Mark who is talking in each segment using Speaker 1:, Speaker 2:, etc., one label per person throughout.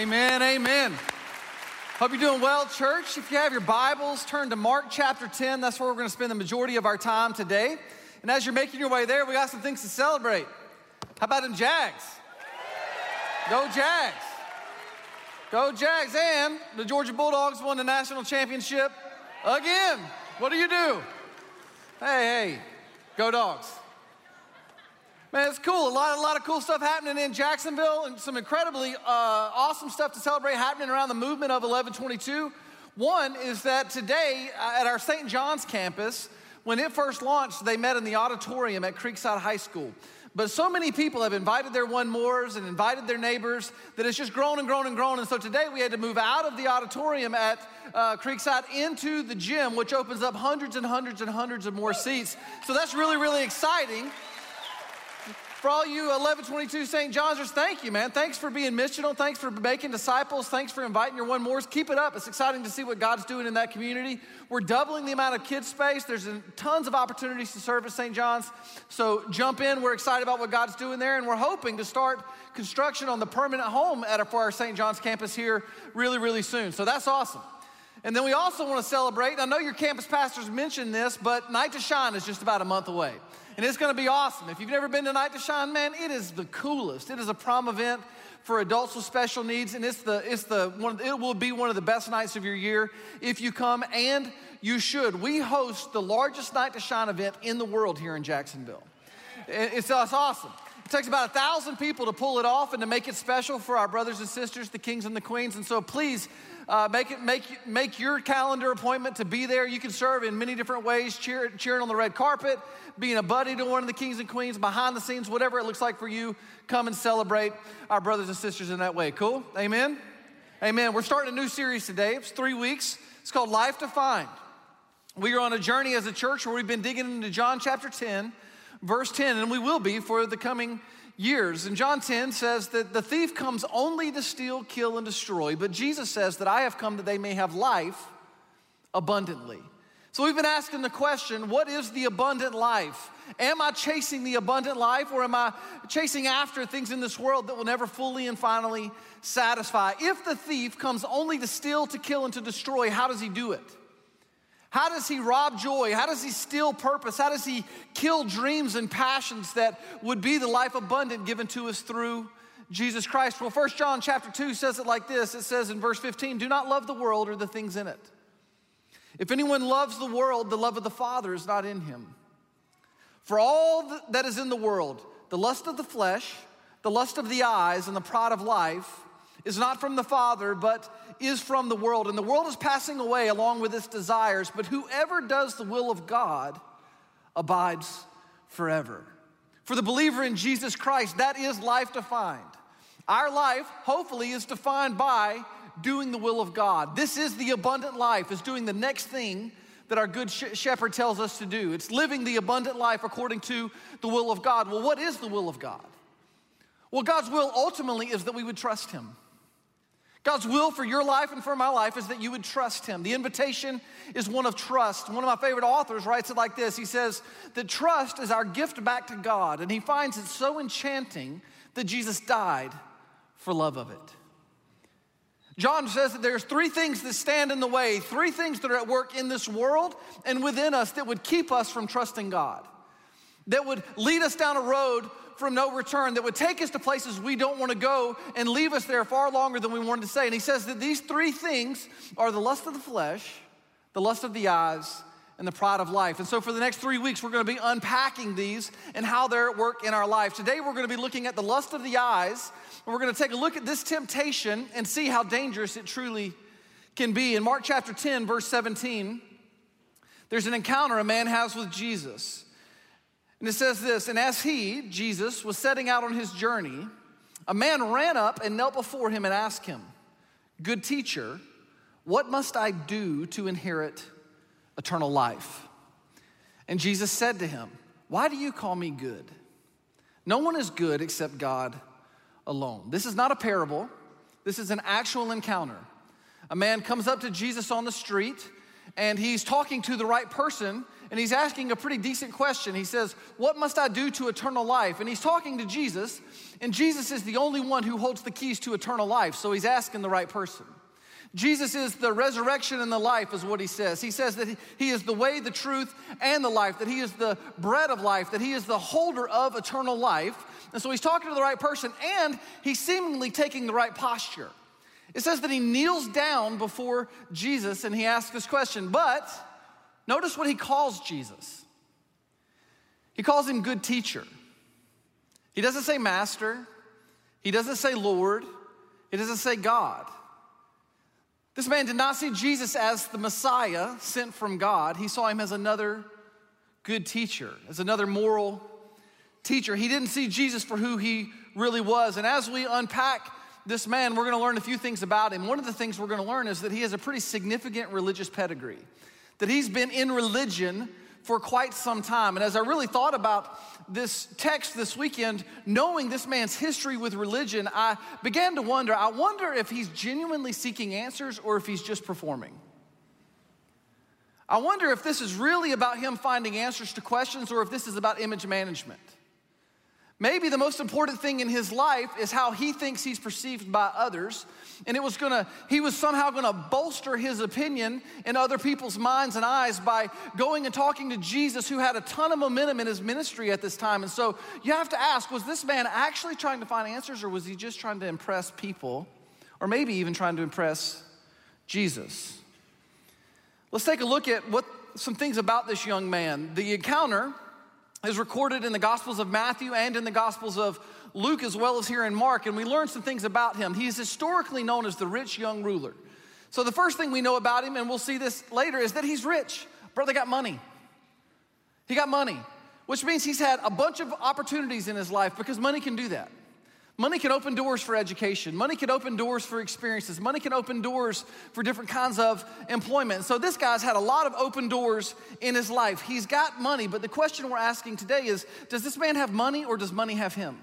Speaker 1: Amen, amen. Hope you're doing well, church. If you have your Bibles, turn to Mark chapter 10. That's where we're going to spend the majority of our time today. And as you're making your way there, we got some things to celebrate. How about them Jags? Go Jags. Go Jags. And the Georgia Bulldogs won the national championship again. What do you do? Hey, hey, go dogs. Man, it's cool. A lot, a lot of cool stuff happening in Jacksonville and some incredibly uh, awesome stuff to celebrate happening around the movement of 1122. One is that today uh, at our St. John's campus, when it first launched, they met in the auditorium at Creekside High School. But so many people have invited their one mores and invited their neighbors that it's just grown and grown and grown. And so today we had to move out of the auditorium at uh, Creekside into the gym, which opens up hundreds and hundreds and hundreds of more seats. So that's really, really exciting. For all you 1122 St. John's, thank you, man. Thanks for being missional. Thanks for making disciples. Thanks for inviting your one mores. Keep it up. It's exciting to see what God's doing in that community. We're doubling the amount of kids space. There's tons of opportunities to serve at St. John's. So jump in. We're excited about what God's doing there, and we're hoping to start construction on the permanent home at for our St. John's campus here really, really soon. So that's awesome. And then we also want to celebrate. I know your campus pastors mentioned this, but Night to Shine is just about a month away and it's gonna be awesome. If you've never been to Night to Shine, man, it is the coolest. It is a prom event for adults with special needs, and it's the it's the one. It will be one of the best nights of your year if you come, and you should. We host the largest Night to Shine event in the world here in Jacksonville. It's, it's awesome. It takes about a thousand people to pull it off and to make it special for our brothers and sisters, the kings and the queens. And so please uh, make, it, make, make your calendar appointment to be there. You can serve in many different ways, cheer, cheering on the red carpet, being a buddy to one of the kings and queens, behind the scenes, whatever it looks like for you. Come and celebrate our brothers and sisters in that way. Cool? Amen? Amen. We're starting a new series today. It's three weeks. It's called Life Defined. We are on a journey as a church where we've been digging into John chapter 10, verse 10, and we will be for the coming years. And John 10 says that the thief comes only to steal, kill, and destroy, but Jesus says that I have come that they may have life abundantly. So we've been asking the question what is the abundant life? Am I chasing the abundant life or am I chasing after things in this world that will never fully and finally satisfy? If the thief comes only to steal, to kill, and to destroy, how does he do it? How does he rob joy? How does he steal purpose? How does he kill dreams and passions that would be the life abundant given to us through Jesus Christ? Well, 1 John chapter 2 says it like this. It says in verse 15, "Do not love the world or the things in it. If anyone loves the world, the love of the Father is not in him. For all that is in the world, the lust of the flesh, the lust of the eyes, and the pride of life, is not from the Father, but is from the world. And the world is passing away along with its desires, but whoever does the will of God abides forever. For the believer in Jesus Christ, that is life defined. Our life, hopefully, is defined by doing the will of God. This is the abundant life, is doing the next thing that our good shepherd tells us to do. It's living the abundant life according to the will of God. Well, what is the will of God? Well, God's will ultimately is that we would trust Him. God's will for your life and for my life is that you would trust Him. The invitation is one of trust. One of my favorite authors writes it like this He says that trust is our gift back to God, and he finds it so enchanting that Jesus died for love of it. John says that there's three things that stand in the way, three things that are at work in this world and within us that would keep us from trusting God, that would lead us down a road from no return that would take us to places we don't want to go and leave us there far longer than we wanted to say. And he says that these three things are the lust of the flesh, the lust of the eyes, and the pride of life. And so, for the next three weeks, we're going to be unpacking these and how they're at work in our life. Today, we're going to be looking at the lust of the eyes, and we're going to take a look at this temptation and see how dangerous it truly can be. In Mark chapter 10, verse 17, there's an encounter a man has with Jesus. And it says this And as he, Jesus, was setting out on his journey, a man ran up and knelt before him and asked him, Good teacher, what must I do to inherit eternal life? And Jesus said to him, Why do you call me good? No one is good except God alone. This is not a parable, this is an actual encounter. A man comes up to Jesus on the street and he's talking to the right person, and he's asking a pretty decent question. He says, What must I do to eternal life? And he's talking to Jesus, and Jesus is the only one who holds the keys to eternal life, so he's asking the right person. Jesus is the resurrection and the life, is what he says. He says that he is the way, the truth, and the life, that he is the bread of life, that he is the holder of eternal life. And so he's talking to the right person, and he's seemingly taking the right posture. It says that he kneels down before Jesus and he asks this question, but notice what he calls Jesus. He calls him good teacher. He doesn't say master, he doesn't say Lord, he doesn't say God. This man did not see Jesus as the Messiah sent from God. He saw him as another good teacher, as another moral teacher. He didn't see Jesus for who he really was. And as we unpack this man, we're going to learn a few things about him. One of the things we're going to learn is that he has a pretty significant religious pedigree, that he's been in religion for quite some time. And as I really thought about this text this weekend, knowing this man's history with religion, I began to wonder I wonder if he's genuinely seeking answers or if he's just performing. I wonder if this is really about him finding answers to questions or if this is about image management. Maybe the most important thing in his life is how he thinks he's perceived by others. And it was gonna, he was somehow gonna bolster his opinion in other people's minds and eyes by going and talking to Jesus, who had a ton of momentum in his ministry at this time. And so you have to ask was this man actually trying to find answers, or was he just trying to impress people, or maybe even trying to impress Jesus? Let's take a look at what some things about this young man. The encounter is recorded in the Gospels of Matthew and in the Gospels of Luke, as well as here in Mark, and we learn some things about him. He is historically known as the rich young ruler. So, the first thing we know about him, and we'll see this later, is that he's rich. Brother got money. He got money, which means he's had a bunch of opportunities in his life because money can do that. Money can open doors for education. Money can open doors for experiences. Money can open doors for different kinds of employment. So this guy's had a lot of open doors in his life. He's got money, but the question we're asking today is does this man have money or does money have him?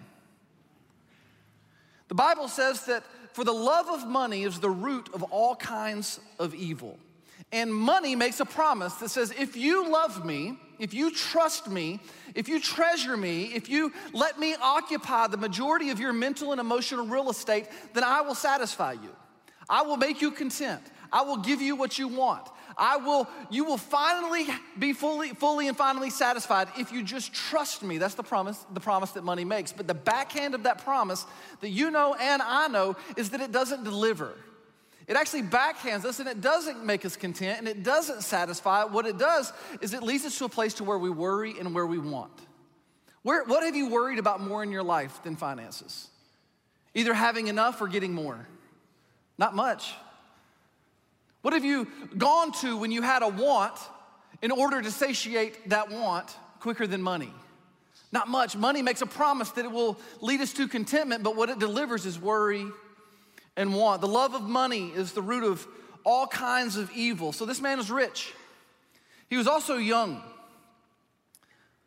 Speaker 1: The Bible says that for the love of money is the root of all kinds of evil. And money makes a promise that says, if you love me, if you trust me, if you treasure me, if you let me occupy the majority of your mental and emotional real estate, then I will satisfy you. I will make you content. I will give you what you want. I will, you will finally be fully, fully and finally satisfied if you just trust me. That's the promise, the promise that money makes. But the backhand of that promise that you know and I know is that it doesn't deliver. It actually backhands us and it doesn't make us content and it doesn't satisfy. What it does is it leads us to a place to where we worry and where we want. Where, what have you worried about more in your life than finances? Either having enough or getting more? Not much. What have you gone to when you had a want in order to satiate that want quicker than money? Not much. Money makes a promise that it will lead us to contentment, but what it delivers is worry and want. The love of money is the root of all kinds of evil. So this man is rich. He was also young.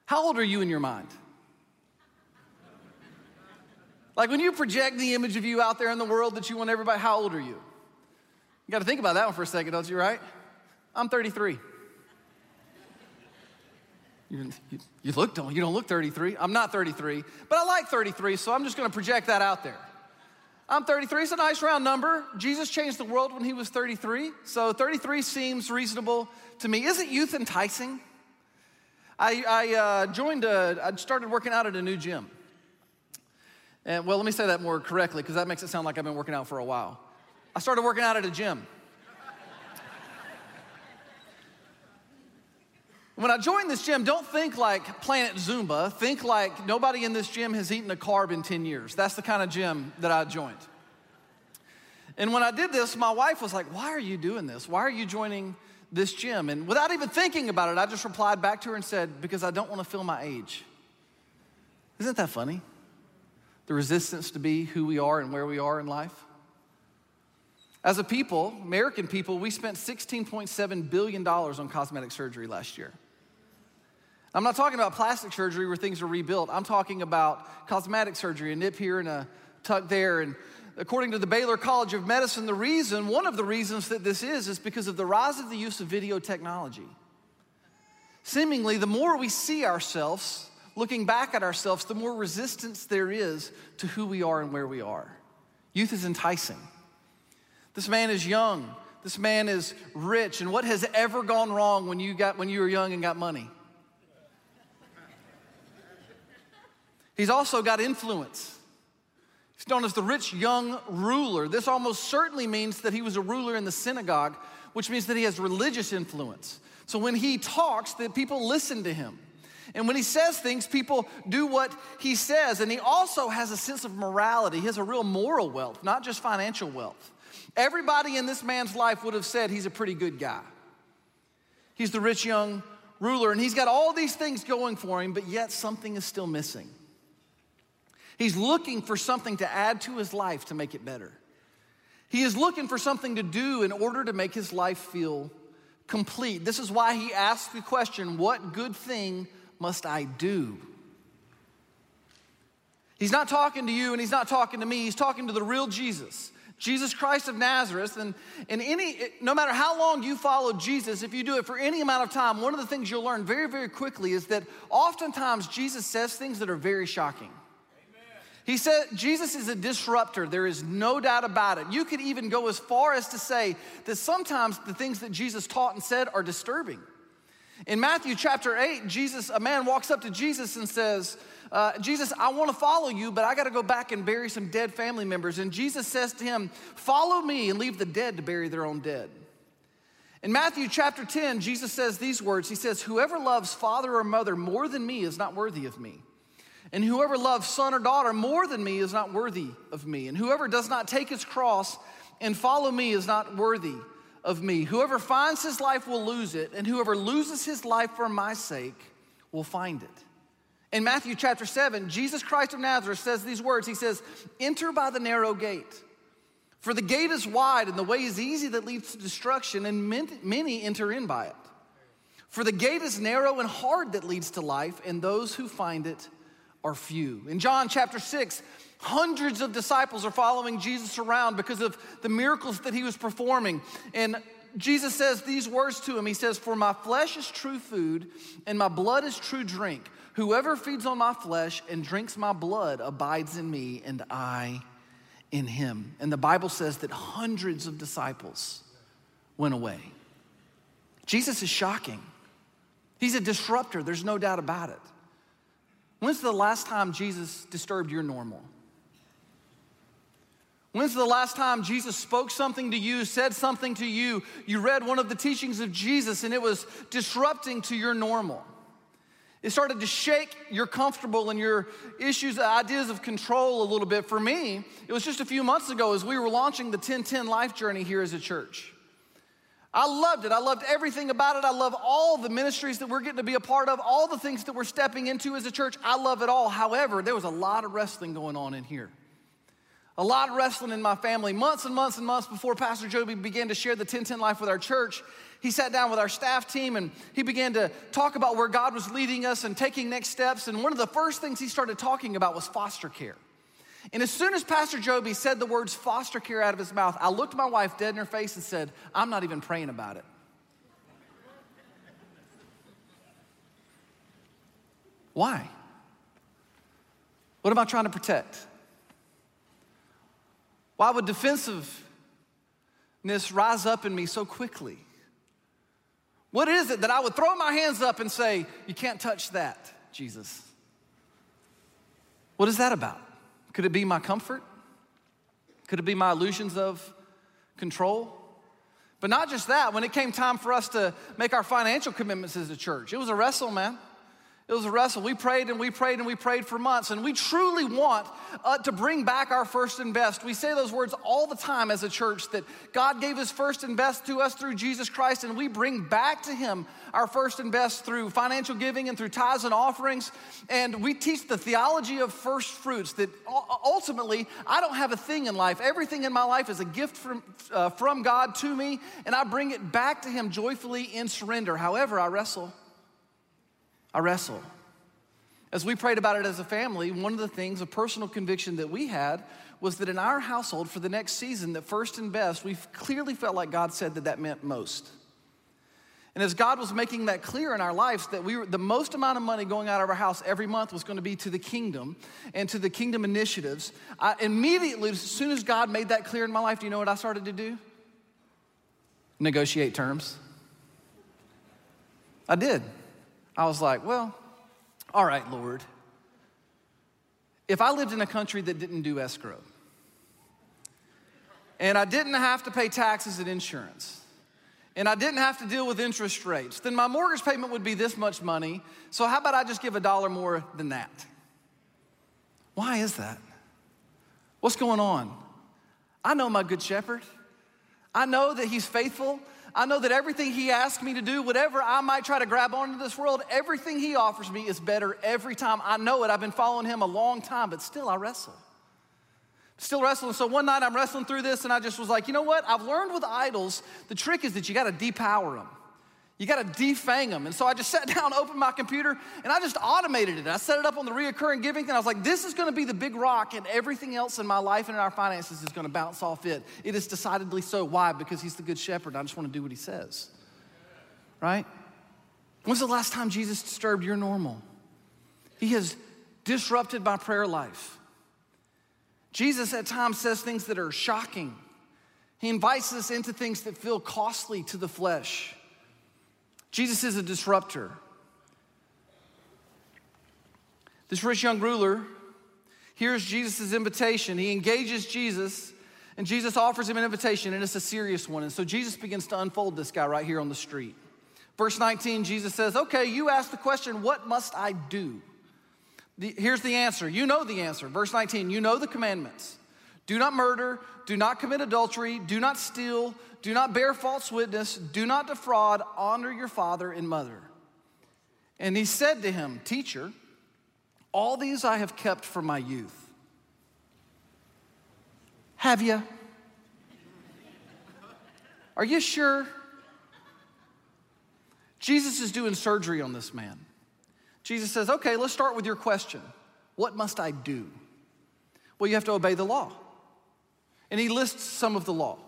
Speaker 1: How old are you in your mind? Like when you project the image of you out there in the world that you want everybody, how old are you? You got to think about that one for a second, don't you, right? I'm 33. You, you, look, don't, you don't look 33. I'm not 33, but I like 33, so I'm just going to project that out there. I'm 33. It's a nice round number. Jesus changed the world when he was 33. So 33 seems reasonable to me. Isn't youth enticing? I, I uh, joined, a, I started working out at a new gym. And well, let me say that more correctly because that makes it sound like I've been working out for a while. I started working out at a gym. When I joined this gym, don't think like Planet Zumba. Think like nobody in this gym has eaten a carb in 10 years. That's the kind of gym that I joined. And when I did this, my wife was like, Why are you doing this? Why are you joining this gym? And without even thinking about it, I just replied back to her and said, Because I don't want to feel my age. Isn't that funny? The resistance to be who we are and where we are in life. As a people, American people, we spent $16.7 billion on cosmetic surgery last year. I'm not talking about plastic surgery where things are rebuilt. I'm talking about cosmetic surgery, a nip here and a tuck there, and according to the Baylor College of Medicine, the reason, one of the reasons that this is, is because of the rise of the use of video technology. Seemingly, the more we see ourselves, looking back at ourselves, the more resistance there is to who we are and where we are. Youth is enticing. This man is young. This man is rich. And what has ever gone wrong when you, got, when you were young and got money? He's also got influence. He's known as the rich young ruler. This almost certainly means that he was a ruler in the synagogue, which means that he has religious influence. So when he talks, that people listen to him. And when he says things, people do what he says. And he also has a sense of morality. He has a real moral wealth, not just financial wealth. Everybody in this man's life would have said he's a pretty good guy. He's the rich young ruler, and he's got all these things going for him, but yet something is still missing. He's looking for something to add to his life to make it better. He is looking for something to do in order to make his life feel complete. This is why he asks the question What good thing must I do? He's not talking to you and he's not talking to me, he's talking to the real Jesus. Jesus Christ of Nazareth, and, and any, no matter how long you follow Jesus, if you do it for any amount of time, one of the things you'll learn very, very quickly is that oftentimes Jesus says things that are very shocking. He said Jesus is a disruptor. There is no doubt about it. You could even go as far as to say that sometimes the things that Jesus taught and said are disturbing. In Matthew chapter 8, Jesus, a man walks up to Jesus and says, uh, Jesus, I want to follow you, but I got to go back and bury some dead family members. And Jesus says to him, Follow me and leave the dead to bury their own dead. In Matthew chapter 10, Jesus says these words He says, Whoever loves father or mother more than me is not worthy of me. And whoever loves son or daughter more than me is not worthy of me. And whoever does not take his cross and follow me is not worthy of me. Whoever finds his life will lose it, and whoever loses his life for my sake will find it. In Matthew chapter 7, Jesus Christ of Nazareth says these words He says, Enter by the narrow gate. For the gate is wide and the way is easy that leads to destruction, and many enter in by it. For the gate is narrow and hard that leads to life, and those who find it are few. In John chapter 6, hundreds of disciples are following Jesus around because of the miracles that he was performing. And Jesus says these words to him He says, For my flesh is true food, and my blood is true drink. Whoever feeds on my flesh and drinks my blood abides in me, and I in him. And the Bible says that hundreds of disciples went away. Jesus is shocking. He's a disruptor, there's no doubt about it. When's the last time Jesus disturbed your normal? When's the last time Jesus spoke something to you, said something to you? You read one of the teachings of Jesus and it was disrupting to your normal. It started to shake your comfortable and your issues, ideas of control a little bit. For me, it was just a few months ago as we were launching the 1010 Life Journey here as a church. I loved it. I loved everything about it. I love all the ministries that we're getting to be a part of, all the things that we're stepping into as a church. I love it all. However, there was a lot of wrestling going on in here. A lot of wrestling in my family. Months and months and months before Pastor Joby began to share the 1010 life with our church, he sat down with our staff team and he began to talk about where God was leading us and taking next steps. And one of the first things he started talking about was foster care. And as soon as Pastor Joby said the words foster care out of his mouth, I looked my wife dead in her face and said, I'm not even praying about it. Why? What am I trying to protect? Why would defensiveness rise up in me so quickly? What is it that I would throw my hands up and say, You can't touch that, Jesus? What is that about? Could it be my comfort? Could it be my illusions of control? But not just that, when it came time for us to make our financial commitments as a church, it was a wrestle, man. It was a wrestle. We prayed and we prayed and we prayed for months, and we truly want uh, to bring back our first and best. We say those words all the time as a church that God gave His first and best to us through Jesus Christ, and we bring back to Him our first and best through financial giving and through tithes and offerings. And we teach the theology of first fruits that ultimately I don't have a thing in life. Everything in my life is a gift from, uh, from God to me, and I bring it back to Him joyfully in surrender. However, I wrestle. I wrestle. As we prayed about it as a family, one of the things, a personal conviction that we had was that in our household for the next season, that first and best, we clearly felt like God said that that meant most. And as God was making that clear in our lives, that we were, the most amount of money going out of our house every month was going to be to the kingdom and to the kingdom initiatives. I, immediately, as soon as God made that clear in my life, do you know what I started to do? Negotiate terms. I did. I was like, well, all right, Lord. If I lived in a country that didn't do escrow, and I didn't have to pay taxes and insurance, and I didn't have to deal with interest rates, then my mortgage payment would be this much money. So, how about I just give a dollar more than that? Why is that? What's going on? I know my good shepherd. I know that he's faithful. I know that everything He asks me to do, whatever I might try to grab onto this world, everything He offers me is better every time. I know it. I've been following Him a long time, but still I wrestle. Still wrestling. So one night I'm wrestling through this and I just was like, you know what? I've learned with idols, the trick is that you got to depower them. You got to defang them. And so I just sat down, opened my computer, and I just automated it. I set it up on the reoccurring giving thing. I was like, this is going to be the big rock, and everything else in my life and in our finances is going to bounce off it. It is decidedly so. Why? Because he's the good shepherd. I just want to do what he says. Right? When's the last time Jesus disturbed your normal? He has disrupted my prayer life. Jesus at times says things that are shocking. He invites us into things that feel costly to the flesh. Jesus is a disruptor. This rich young ruler hears Jesus' invitation. He engages Jesus, and Jesus offers him an invitation, and it's a serious one. And so Jesus begins to unfold this guy right here on the street. Verse 19, Jesus says, Okay, you ask the question, what must I do? The, here's the answer. You know the answer. Verse 19, you know the commandments. Do not murder, do not commit adultery, do not steal, do not bear false witness, do not defraud, honor your father and mother. And he said to him, Teacher, all these I have kept from my youth. Have you? Are you sure? Jesus is doing surgery on this man. Jesus says, Okay, let's start with your question. What must I do? Well, you have to obey the law. And he lists some of the law.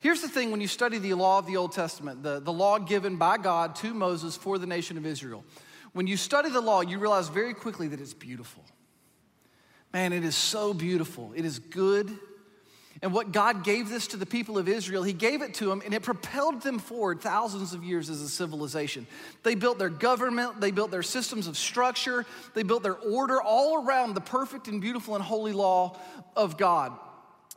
Speaker 1: Here's the thing when you study the law of the Old Testament, the, the law given by God to Moses for the nation of Israel, when you study the law, you realize very quickly that it's beautiful. Man, it is so beautiful. It is good. And what God gave this to the people of Israel, He gave it to them, and it propelled them forward thousands of years as a civilization. They built their government, they built their systems of structure, they built their order all around the perfect and beautiful and holy law of God.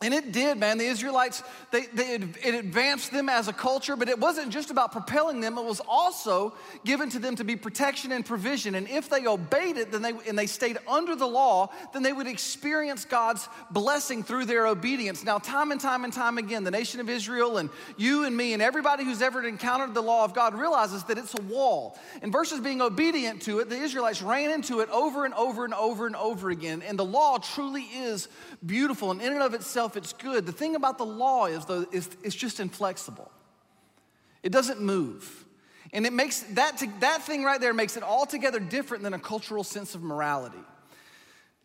Speaker 1: And it did, man. The Israelites, they, they, it advanced them as a culture, but it wasn't just about propelling them, it was also given to them to be protection and provision. And if they obeyed it then they, and they stayed under the law, then they would experience God's blessing through their obedience. Now, time and time and time again, the nation of Israel and you and me and everybody who's ever encountered the law of God realizes that it's a wall. And versus being obedient to it, the Israelites ran into it over and over and over and over again. And the law truly is beautiful, and in and of itself, it's good. The thing about the law is, though, is it's just inflexible. It doesn't move. And it makes that, that thing right there makes it altogether different than a cultural sense of morality.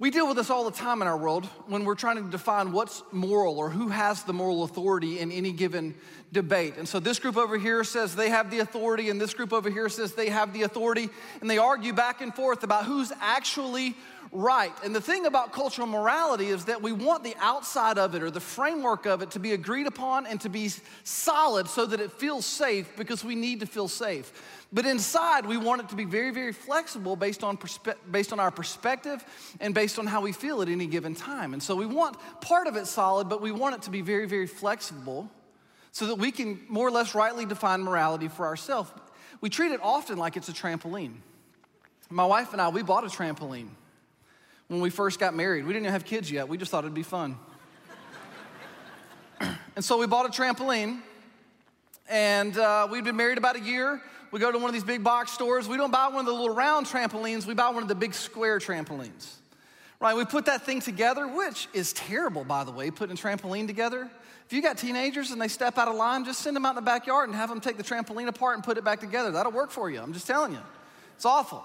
Speaker 1: We deal with this all the time in our world when we're trying to define what's moral or who has the moral authority in any given debate. And so this group over here says they have the authority, and this group over here says they have the authority, and they argue back and forth about who's actually right. And the thing about cultural morality is that we want the outside of it or the framework of it to be agreed upon and to be solid so that it feels safe because we need to feel safe. But inside, we want it to be very, very flexible based on, perspe- based on our perspective and based on how we feel at any given time. And so we want part of it solid, but we want it to be very, very flexible so that we can more or less rightly define morality for ourselves. We treat it often like it's a trampoline. My wife and I, we bought a trampoline when we first got married. We didn't even have kids yet, we just thought it'd be fun. and so we bought a trampoline, and uh, we'd been married about a year. We go to one of these big box stores. We don't buy one of the little round trampolines, we buy one of the big square trampolines. Right, we put that thing together, which is terrible, by the way, putting a trampoline together. If you got teenagers and they step out of line, just send them out in the backyard and have them take the trampoline apart and put it back together. That'll work for you. I'm just telling you. It's awful.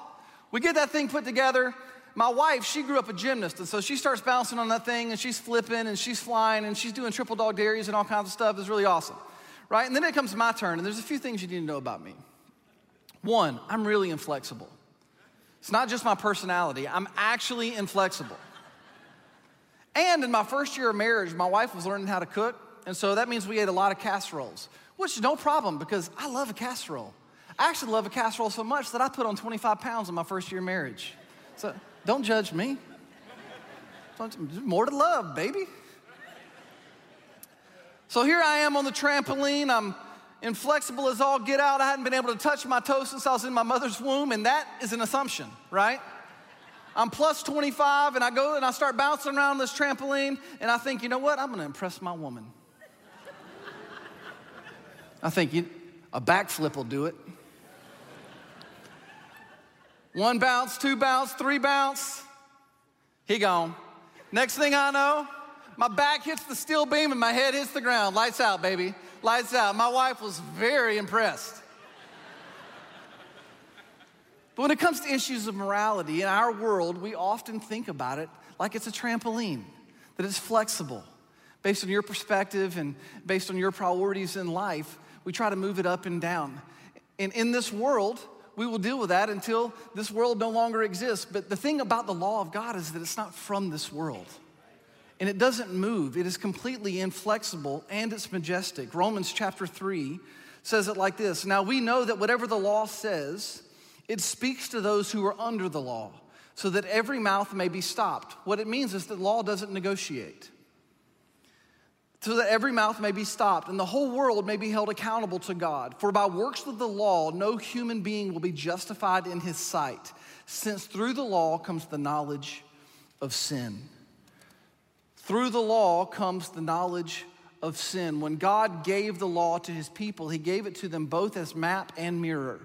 Speaker 1: We get that thing put together. My wife, she grew up a gymnast, and so she starts bouncing on that thing and she's flipping and she's flying and she's doing triple dog dares and all kinds of stuff. It's really awesome, right? And then it comes my turn, and there's a few things you need to know about me. One, I'm really inflexible. It's not just my personality, I'm actually inflexible. And in my first year of marriage, my wife was learning how to cook, and so that means we ate a lot of casseroles, which is no problem because I love a casserole. I actually love a casserole so much that I put on 25 pounds in my first year of marriage. So don't judge me. More to love, baby. So here I am on the trampoline. I'm inflexible as all get out. I hadn't been able to touch my toes since I was in my mother's womb, and that is an assumption, right? I'm plus 25, and I go and I start bouncing around this trampoline, and I think, you know what? I'm gonna impress my woman. I think you, a backflip will do it. One bounce, two bounce, three bounce. He gone. Next thing I know, my back hits the steel beam and my head hits the ground. Lights out, baby. Lights out. My wife was very impressed. But when it comes to issues of morality in our world, we often think about it like it's a trampoline, that it's flexible. Based on your perspective and based on your priorities in life, we try to move it up and down. And in this world, we will deal with that until this world no longer exists. But the thing about the law of God is that it's not from this world. And it doesn't move, it is completely inflexible and it's majestic. Romans chapter 3 says it like this Now we know that whatever the law says, it speaks to those who are under the law, so that every mouth may be stopped. What it means is that law doesn't negotiate so that every mouth may be stopped and the whole world may be held accountable to God. For by works of the law, no human being will be justified in his sight, since through the law comes the knowledge of sin. Through the law comes the knowledge of sin. When God gave the law to his people, he gave it to them both as map and mirror.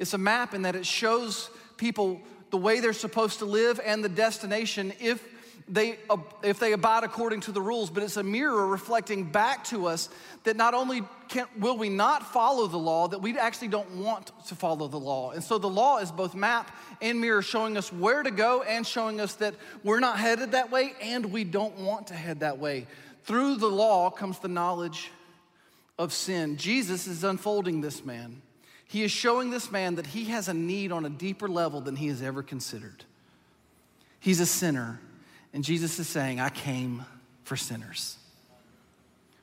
Speaker 1: It's a map in that it shows people the way they're supposed to live and the destination if they, uh, if they abide according to the rules, but it's a mirror reflecting back to us that not only can, will we not follow the law, that we actually don't want to follow the law. And so the law is both map and mirror, showing us where to go and showing us that we're not headed that way and we don't want to head that way. Through the law comes the knowledge of sin. Jesus is unfolding this man. He is showing this man that he has a need on a deeper level than he has ever considered. He's a sinner. And Jesus is saying, I came for sinners.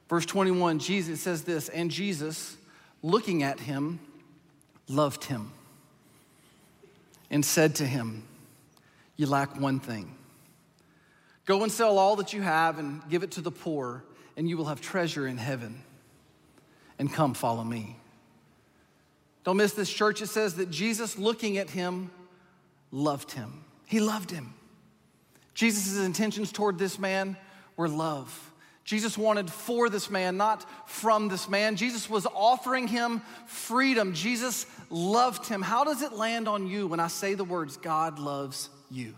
Speaker 1: Verse 21, Jesus says this, and Jesus, looking at him, loved him and said to him, You lack one thing. Go and sell all that you have and give it to the poor, and you will have treasure in heaven. And come follow me. Don't miss this church. It says that Jesus, looking at him, loved him. He loved him. Jesus' intentions toward this man were love. Jesus wanted for this man, not from this man. Jesus was offering him freedom. Jesus loved him. How does it land on you when I say the words, God loves you?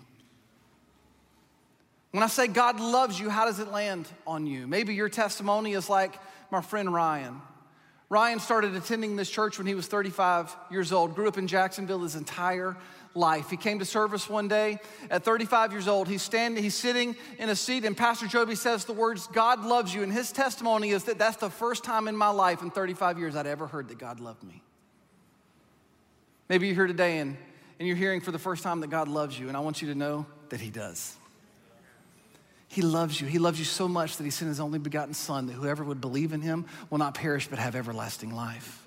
Speaker 1: When I say God loves you, how does it land on you? Maybe your testimony is like my friend Ryan. Ryan started attending this church when he was 35 years old, grew up in Jacksonville his entire life. He came to service one day at 35 years old. He's standing, he's sitting in a seat, and Pastor Joby says the words, God loves you. And his testimony is that that's the first time in my life in 35 years I'd ever heard that God loved me. Maybe you're here today and, and you're hearing for the first time that God loves you, and I want you to know that He does. He loves you. He loves you so much that He sent His only begotten Son, that whoever would believe in Him will not perish but have everlasting life.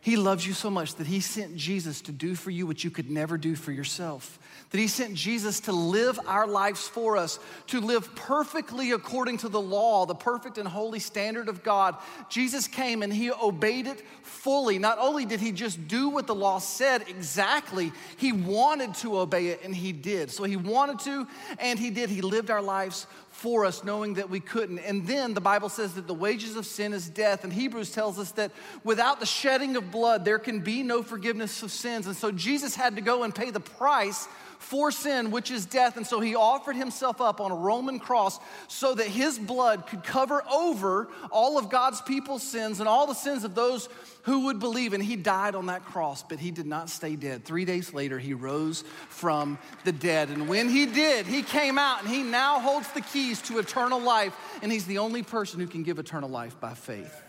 Speaker 1: He loves you so much that He sent Jesus to do for you what you could never do for yourself. That He sent Jesus to live our lives for us, to live perfectly according to the law, the perfect and holy standard of God. Jesus came and He obeyed it fully. Not only did He just do what the law said exactly, He wanted to obey it and He did. So He wanted to and He did. He lived our lives for us, knowing that we couldn't. And then the Bible says that the wages of sin is death. And Hebrews tells us that without the shedding of blood, there can be no forgiveness of sins. And so Jesus had to go and pay the price for sin, which is death. And so he offered himself up on a Roman cross so that his blood could cover over all of God's people's sins and all the sins of those who would believe. And he died on that cross, but he did not stay dead. Three days later, he rose from the dead. And when he did, he came out and he now holds the keys to eternal life. And he's the only person who can give eternal life by faith.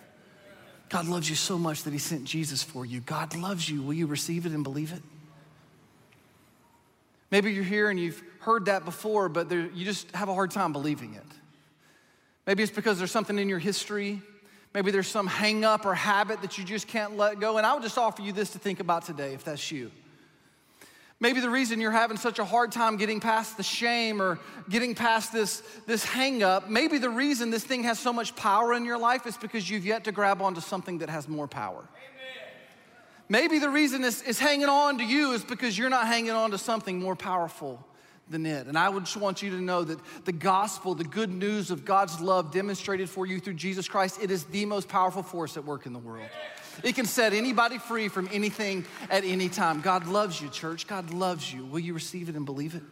Speaker 1: God loves you so much that he sent Jesus for you. God loves you. Will you receive it and believe it? Maybe you're here and you've heard that before, but there, you just have a hard time believing it. Maybe it's because there's something in your history. Maybe there's some hang up or habit that you just can't let go. And I would just offer you this to think about today if that's you. Maybe the reason you're having such a hard time getting past the shame or getting past this, this hang up, maybe the reason this thing has so much power in your life is because you've yet to grab onto something that has more power. Maybe the reason it's, it's hanging on to you is because you're not hanging on to something more powerful than it. And I would just want you to know that the gospel, the good news of God's love demonstrated for you through Jesus Christ, it is the most powerful force at work in the world. It can set anybody free from anything at any time. God loves you, church. God loves you. Will you receive it and believe it?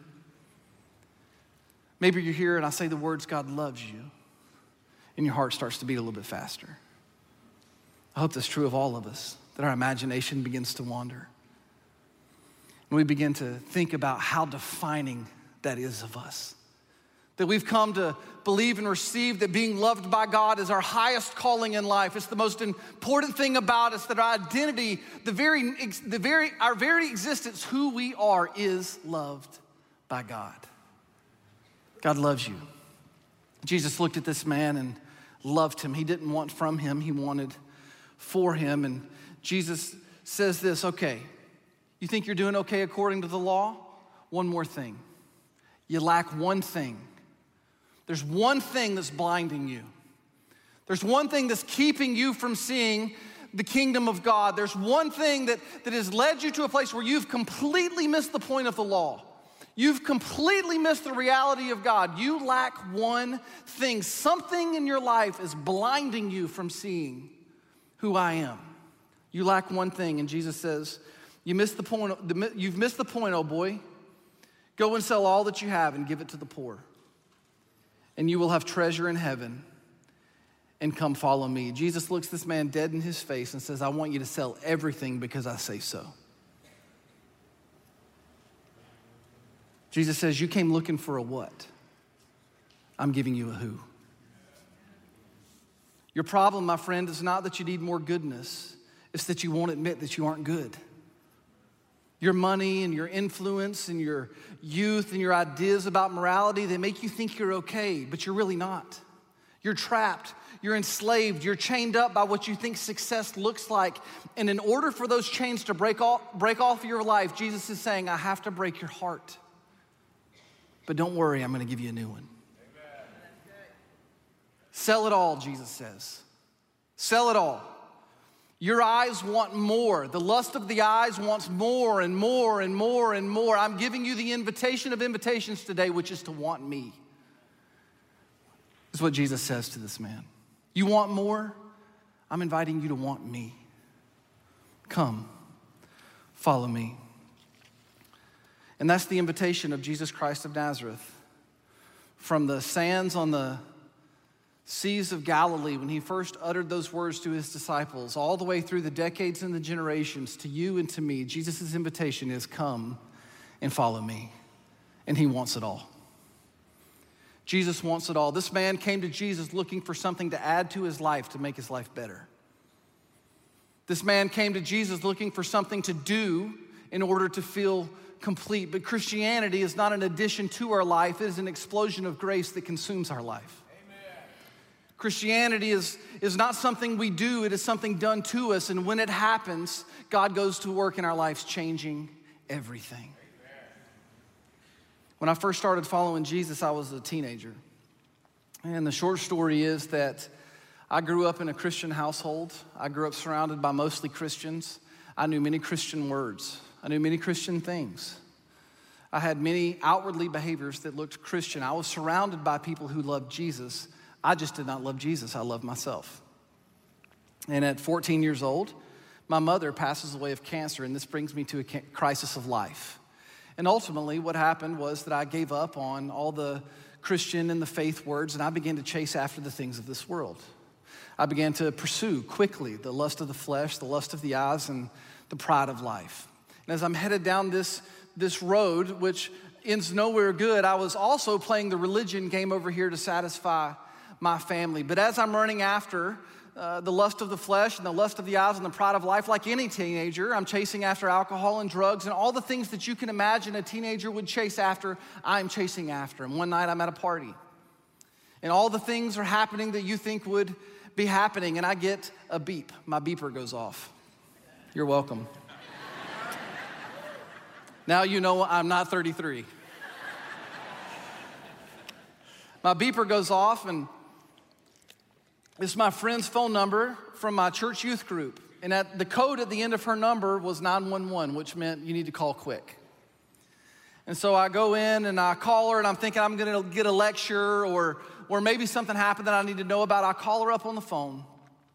Speaker 1: Maybe you're here and I say the words, God loves you, and your heart starts to beat a little bit faster. I hope that's true of all of us, that our imagination begins to wander. And we begin to think about how defining that is of us that we've come to believe and receive that being loved by God is our highest calling in life. It's the most important thing about us that our identity, the very, the very, our very existence, who we are, is loved by God. God loves you. Jesus looked at this man and loved him. He didn't want from him, he wanted for him. And Jesus says this okay, you think you're doing okay according to the law? One more thing. You lack one thing. There's one thing that's blinding you. There's one thing that's keeping you from seeing the kingdom of God. There's one thing that, that has led you to a place where you've completely missed the point of the law. You've completely missed the reality of God. You lack one thing. Something in your life is blinding you from seeing who I am. You lack one thing. And Jesus says, you missed the point, You've missed the point, oh boy. Go and sell all that you have and give it to the poor and you will have treasure in heaven and come follow me. Jesus looks this man dead in his face and says, I want you to sell everything because I say so. Jesus says, You came looking for a what? I'm giving you a who. Your problem, my friend, is not that you need more goodness, it's that you won't admit that you aren't good. Your money and your influence and your youth and your ideas about morality, they make you think you're okay, but you're really not. You're trapped, you're enslaved, you're chained up by what you think success looks like. And in order for those chains to break off, break off your life, Jesus is saying, I have to break your heart. But don't worry, I'm gonna give you a new one. Sell it all, Jesus says. Sell it all. Your eyes want more. The lust of the eyes wants more and more and more and more. I'm giving you the invitation of invitations today, which is to want me. This Is what Jesus says to this man. You want more? I'm inviting you to want me. Come, follow me. And that's the invitation of Jesus Christ of Nazareth. From the sands on the seas of Galilee when he first uttered those words to his disciples, all the way through the decades and the generations, to you and to me, Jesus' invitation is come and follow me. And he wants it all. Jesus wants it all. This man came to Jesus looking for something to add to his life to make his life better. This man came to Jesus looking for something to do in order to feel complete. But Christianity is not an addition to our life, it is an explosion of grace that consumes our life. Christianity is, is not something we do, it is something done to us. And when it happens, God goes to work in our lives, changing everything. When I first started following Jesus, I was a teenager. And the short story is that I grew up in a Christian household. I grew up surrounded by mostly Christians. I knew many Christian words, I knew many Christian things. I had many outwardly behaviors that looked Christian. I was surrounded by people who loved Jesus, I just did not love Jesus, I loved myself. And at 14 years old, my mother passes away of cancer, and this brings me to a crisis of life. And ultimately, what happened was that I gave up on all the Christian and the faith words, and I began to chase after the things of this world. I began to pursue quickly the lust of the flesh, the lust of the eyes, and the pride of life. And as I'm headed down this, this road, which ends nowhere good, I was also playing the religion game over here to satisfy my family. But as I'm running after uh, the lust of the flesh and the lust of the eyes and the pride of life, like any teenager. I'm chasing after alcohol and drugs and all the things that you can imagine a teenager would chase after, I'm chasing after. And one night I'm at a party, and all the things are happening that you think would be happening, and I get a beep. My beeper goes off. You're welcome. now you know I'm not 33. My beeper goes off, and it's my friend's phone number from my church youth group. And at the code at the end of her number was 911, which meant you need to call quick. And so I go in and I call her, and I'm thinking I'm gonna get a lecture or, or maybe something happened that I need to know about. I call her up on the phone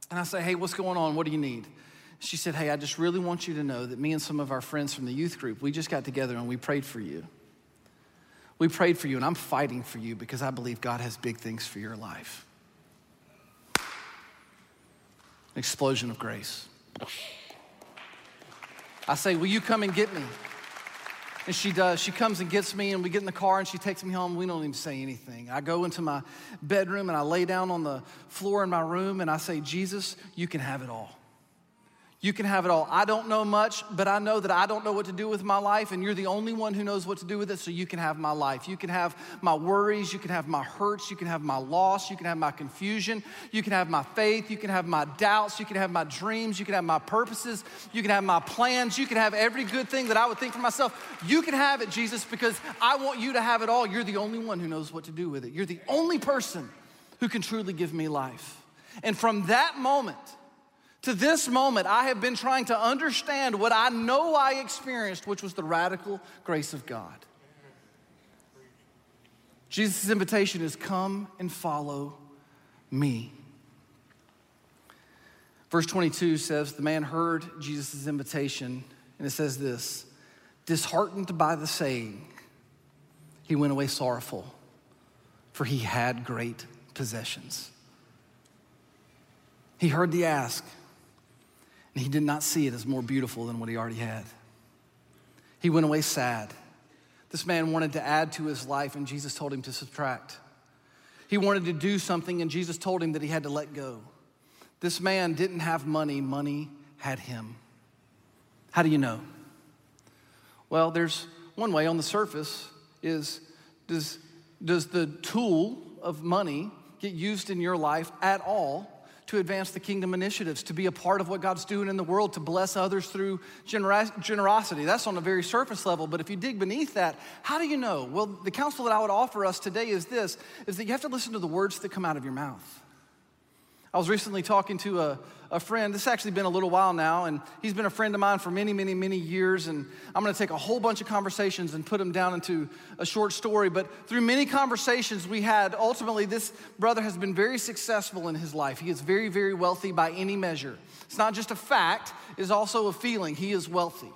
Speaker 1: and I say, Hey, what's going on? What do you need? She said, Hey, I just really want you to know that me and some of our friends from the youth group, we just got together and we prayed for you. We prayed for you, and I'm fighting for you because I believe God has big things for your life. Explosion of grace. I say, Will you come and get me? And she does. She comes and gets me, and we get in the car, and she takes me home. We don't even say anything. I go into my bedroom, and I lay down on the floor in my room, and I say, Jesus, you can have it all. You can have it all. I don't know much, but I know that I don't know what to do with my life, and you're the only one who knows what to do with it, so you can have my life. You can have my worries, you can have my hurts, you can have my loss, you can have my confusion, you can have my faith, you can have my doubts, you can have my dreams, you can have my purposes, you can have my plans, you can have every good thing that I would think for myself. You can have it, Jesus, because I want you to have it all. You're the only one who knows what to do with it. You're the only person who can truly give me life. And from that moment, to this moment, I have been trying to understand what I know I experienced, which was the radical grace of God. Jesus' invitation is come and follow me. Verse 22 says, The man heard Jesus' invitation, and it says this disheartened by the saying, he went away sorrowful, for he had great possessions. He heard the ask, and he did not see it as more beautiful than what he already had. He went away sad. This man wanted to add to his life, and Jesus told him to subtract. He wanted to do something, and Jesus told him that he had to let go. This man didn't have money, money had him. How do you know? Well, there's one way on the surface is does, does the tool of money get used in your life at all to advance the kingdom initiatives, to be a part of what God's doing in the world, to bless others through generosity. That's on a very surface level, but if you dig beneath that, how do you know? Well, the counsel that I would offer us today is this is that you have to listen to the words that come out of your mouth. I was recently talking to a, a friend. This has actually been a little while now, and he's been a friend of mine for many, many, many years. And I'm going to take a whole bunch of conversations and put them down into a short story. But through many conversations we had, ultimately, this brother has been very successful in his life. He is very, very wealthy by any measure. It's not just a fact, it's also a feeling. He is wealthy.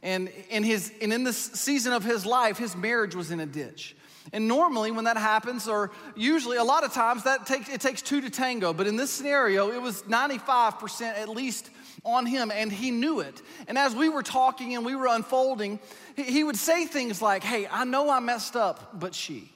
Speaker 1: And in, his, and in this season of his life, his marriage was in a ditch. And normally, when that happens, or usually a lot of times, that takes it takes two to tango. But in this scenario, it was 95% at least on him, and he knew it. And as we were talking and we were unfolding, he would say things like, Hey, I know I messed up, but she.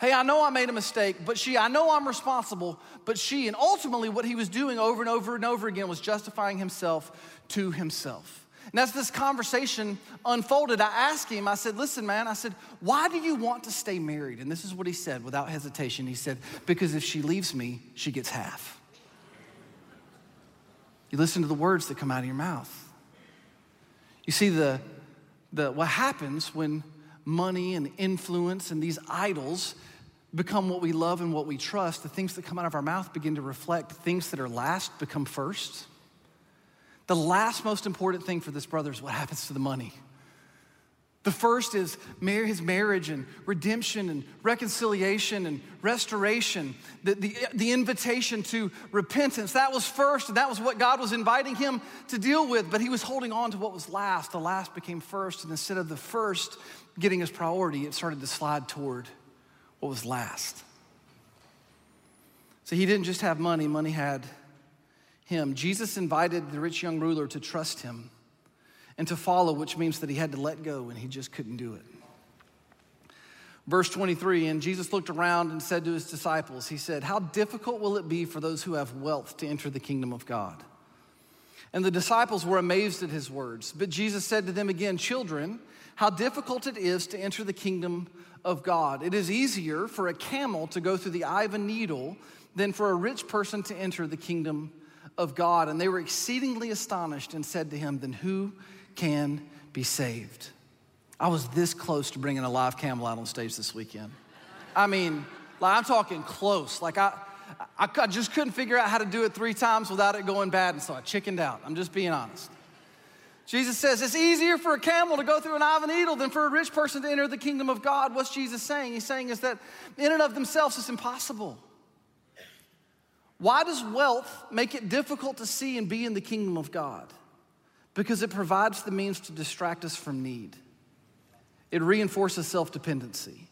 Speaker 1: Hey, I know I made a mistake, but she, I know I'm responsible, but she. And ultimately, what he was doing over and over and over again was justifying himself to himself. And as this conversation unfolded, I asked him, I said, Listen, man, I said, why do you want to stay married? And this is what he said without hesitation. He said, Because if she leaves me, she gets half. You listen to the words that come out of your mouth. You see, the, the, what happens when money and influence and these idols become what we love and what we trust, the things that come out of our mouth begin to reflect things that are last become first. The last most important thing for this brother is what happens to the money. The first is his marriage and redemption and reconciliation and restoration, the, the, the, invitation to repentance. That was first, and that was what God was inviting him to deal with, but he was holding on to what was last. The last became first, and instead of the first getting his priority, it started to slide toward what was last. So he didn't just have money, money had him. Jesus invited the rich young ruler to trust him and to follow, which means that he had to let go and he just couldn't do it. Verse 23 And Jesus looked around and said to his disciples, He said, How difficult will it be for those who have wealth to enter the kingdom of God? And the disciples were amazed at his words. But Jesus said to them again, Children, how difficult it is to enter the kingdom of God. It is easier for a camel to go through the eye of a needle than for a rich person to enter the kingdom of God. And they were exceedingly astonished and said to him, Then who can be saved. I was this close to bringing a live camel out on stage this weekend. I mean, like I'm talking close. Like I, I, I just couldn't figure out how to do it three times without it going bad, and so I chickened out. I'm just being honest. Jesus says it's easier for a camel to go through an eye of a needle than for a rich person to enter the kingdom of God. What's Jesus saying? He's saying is that in and of themselves it's impossible. Why does wealth make it difficult to see and be in the kingdom of God? because it provides the means to distract us from need. It reinforces self dependency.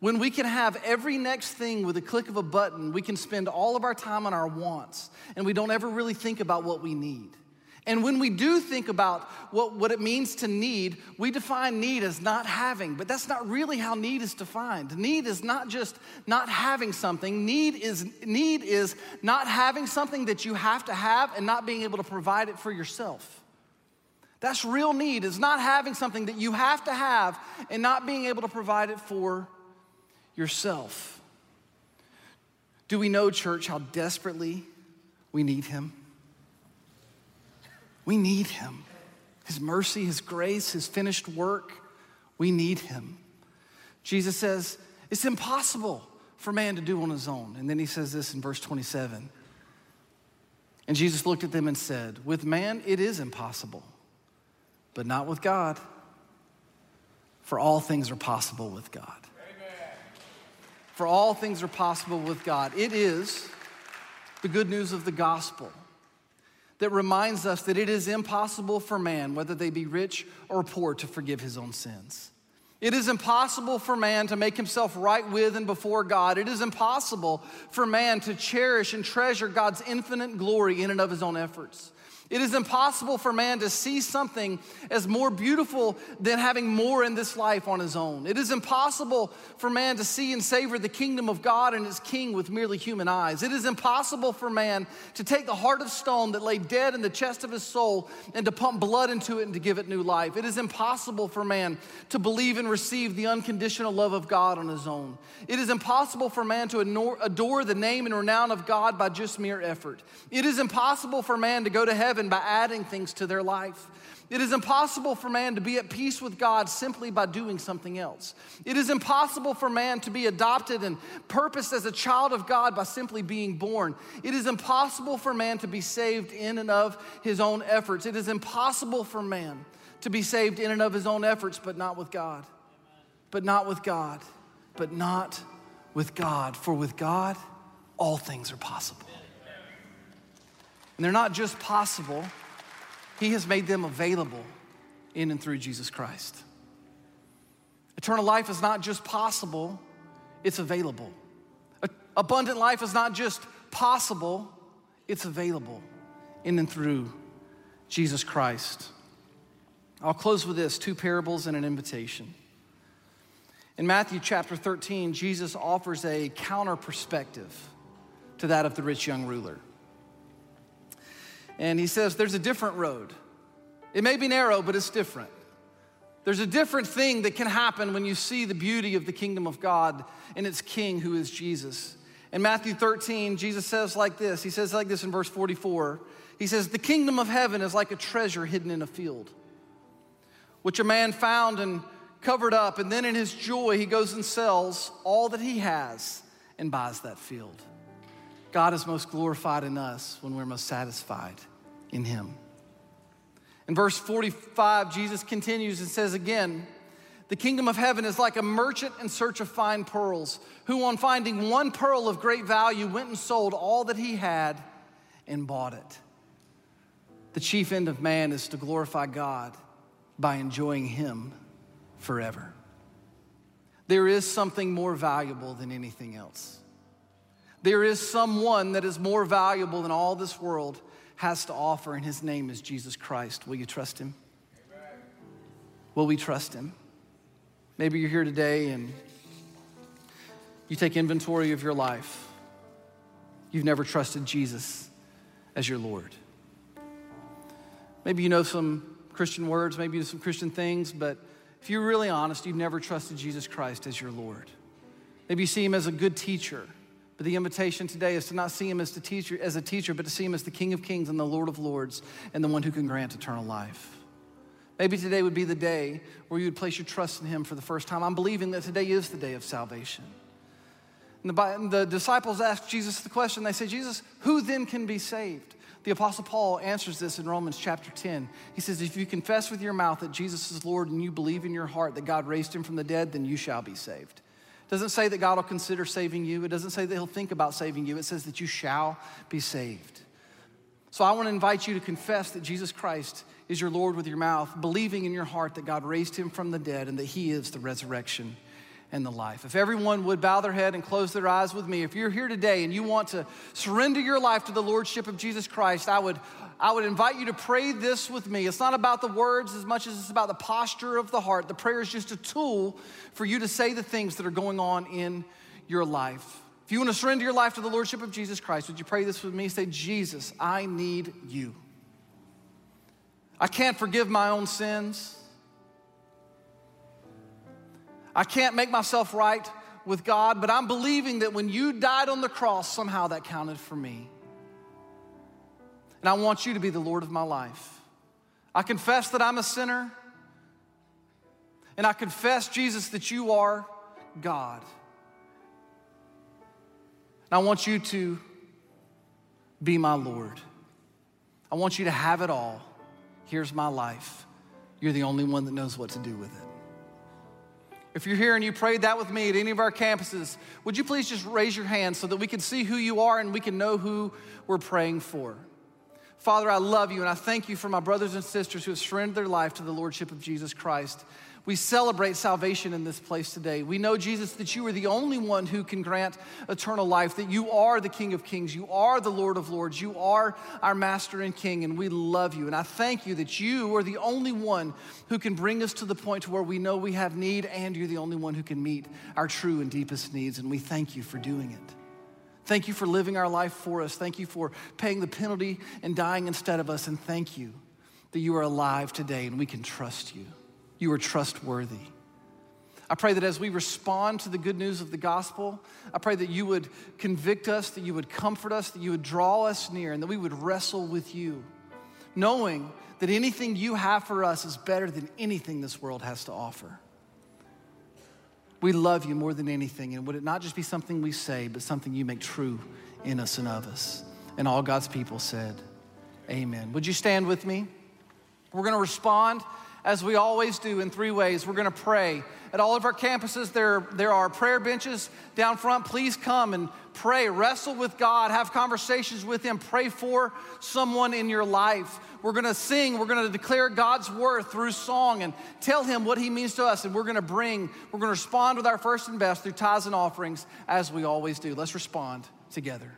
Speaker 1: When we can have every next thing with a click of a button, we can spend all of our time on our wants and we don't ever really think about what we need. And when we do think about what, what it means to need, we define need as not having, but that's not really how need is defined. Need is not just not having something, need is, need is not having something that you have to have and not being able to provide it for yourself. That's real need, is not having something that you have to have and not being able to provide it for yourself. Do we know, church, how desperately we need Him? We need Him. His mercy, His grace, His finished work, we need Him. Jesus says, It's impossible for man to do on his own. And then He says this in verse 27. And Jesus looked at them and said, With man, it is impossible but not with God. For all things are possible with God. Amen. For all things are possible with God. It is the good news of the gospel that reminds us that it is impossible for man, whether they be rich or poor, to forgive his own sins. It is impossible for man to make himself right with and before God. It is impossible for man to cherish and treasure God's infinite glory in and of his own efforts. It is impossible for man to see something as more beautiful than having more in this life on his own. It is impossible for man to see and savor the kingdom of God and his king with merely human eyes. It is impossible for man to take the heart of stone that lay dead in the chest of his soul and to pump blood into it and to give it new life. It is impossible for man to believe and receive the unconditional love of God on his own. It is impossible for man to adore the name and renown of God by just mere effort. It is impossible for man to go to heaven heaven by adding things to their life. It is impossible for man to be at peace with God simply by doing something else. It is impossible for man to be adopted and purposed as a child of God by simply being born. It is impossible for man to be saved in and of his own efforts. It is impossible for man to be saved in and of his own efforts, but not with God. But not with God. But not with God. For with God, all things are possible. And they're not just possible, He has made them available in and through Jesus Christ. Eternal life is not just possible, it's available. Abundant life is not just possible, it's available in and through Jesus Christ. I'll close with this two parables and an invitation. In Matthew chapter 13, Jesus offers a counter perspective to that of the rich young ruler. And he says, There's a different road. It may be narrow, but it's different. There's a different thing that can happen when you see the beauty of the kingdom of God and its king, who is Jesus. In Matthew 13, Jesus says like this He says like this in verse 44. He says, The kingdom of heaven is like a treasure hidden in a field, which a man found and covered up. And then in his joy, he goes and sells all that he has and buys that field. God is most glorified in us when we're most satisfied in Him. In verse 45, Jesus continues and says again, the kingdom of heaven is like a merchant in search of fine pearls, who, on finding one pearl of great value, went and sold all that he had and bought it. The chief end of man is to glorify God by enjoying him forever. There is something more valuable than anything else. There is someone that is more valuable than all this world has to offer, and his name is Jesus Christ. Will you trust him? Amen. Will we trust him? Maybe you're here today and you take inventory of your life. You've never trusted Jesus as your Lord. Maybe you know some Christian words, maybe you know some Christian things, but if you're really honest, you've never trusted Jesus Christ as your Lord. Maybe you see him as a good teacher but the invitation today is to not see him as, the teacher, as a teacher, but to see him as the King of Kings and the Lord of Lords and the one who can grant eternal life. Maybe today would be the day where you would place your trust in him for the first time. I'm believing that today is the day of salvation. And the, the disciples asked Jesus the question. They say, Jesus, who then can be saved? The Apostle Paul answers this in Romans chapter 10. He says, If you confess with your mouth that Jesus is Lord and you believe in your heart that God raised him from the dead, then you shall be saved. It doesn't say that God will consider saving you. It doesn't say that He'll think about saving you. It says that you shall be saved. So I want to invite you to confess that Jesus Christ is your Lord with your mouth, believing in your heart that God raised Him from the dead and that He is the resurrection and the life. If everyone would bow their head and close their eyes with me, if you're here today and you want to surrender your life to the Lordship of Jesus Christ, I would I would invite you to pray this with me. It's not about the words as much as it's about the posture of the heart. The prayer is just a tool for you to say the things that are going on in your life. If you want to surrender your life to the Lordship of Jesus Christ, would you pray this with me? Say, Jesus, I need you. I can't forgive my own sins. I can't make myself right with God, but I'm believing that when you died on the cross, somehow that counted for me. And I want you to be the Lord of my life. I confess that I'm a sinner. And I confess, Jesus, that you are God. And I want you to be my Lord. I want you to have it all. Here's my life. You're the only one that knows what to do with it. If you're here and you prayed that with me at any of our campuses, would you please just raise your hand so that we can see who you are and we can know who we're praying for? Father, I love you and I thank you for my brothers and sisters who have surrendered their life to the Lordship of Jesus Christ. We celebrate salvation in this place today. We know, Jesus, that you are the only one who can grant eternal life, that you are the King of Kings, you are the Lord of Lords, you are our Master and King, and we love you. And I thank you that you are the only one who can bring us to the point where we know we have need, and you're the only one who can meet our true and deepest needs. And we thank you for doing it. Thank you for living our life for us. Thank you for paying the penalty and dying instead of us. And thank you that you are alive today and we can trust you. You are trustworthy. I pray that as we respond to the good news of the gospel, I pray that you would convict us, that you would comfort us, that you would draw us near, and that we would wrestle with you, knowing that anything you have for us is better than anything this world has to offer. We love you more than anything. And would it not just be something we say, but something you make true in us and of us? And all God's people said, Amen. Would you stand with me? We're going to respond as we always do in three ways. We're going to pray. At all of our campuses, there, there are prayer benches down front. Please come and pray, wrestle with God, have conversations with Him, pray for someone in your life. We're to sing, we're to declare God's worth through song and tell Him what He means to us. And we're to bring, we're to respond with our first and best through tithes and offerings as we always do. Let's respond together.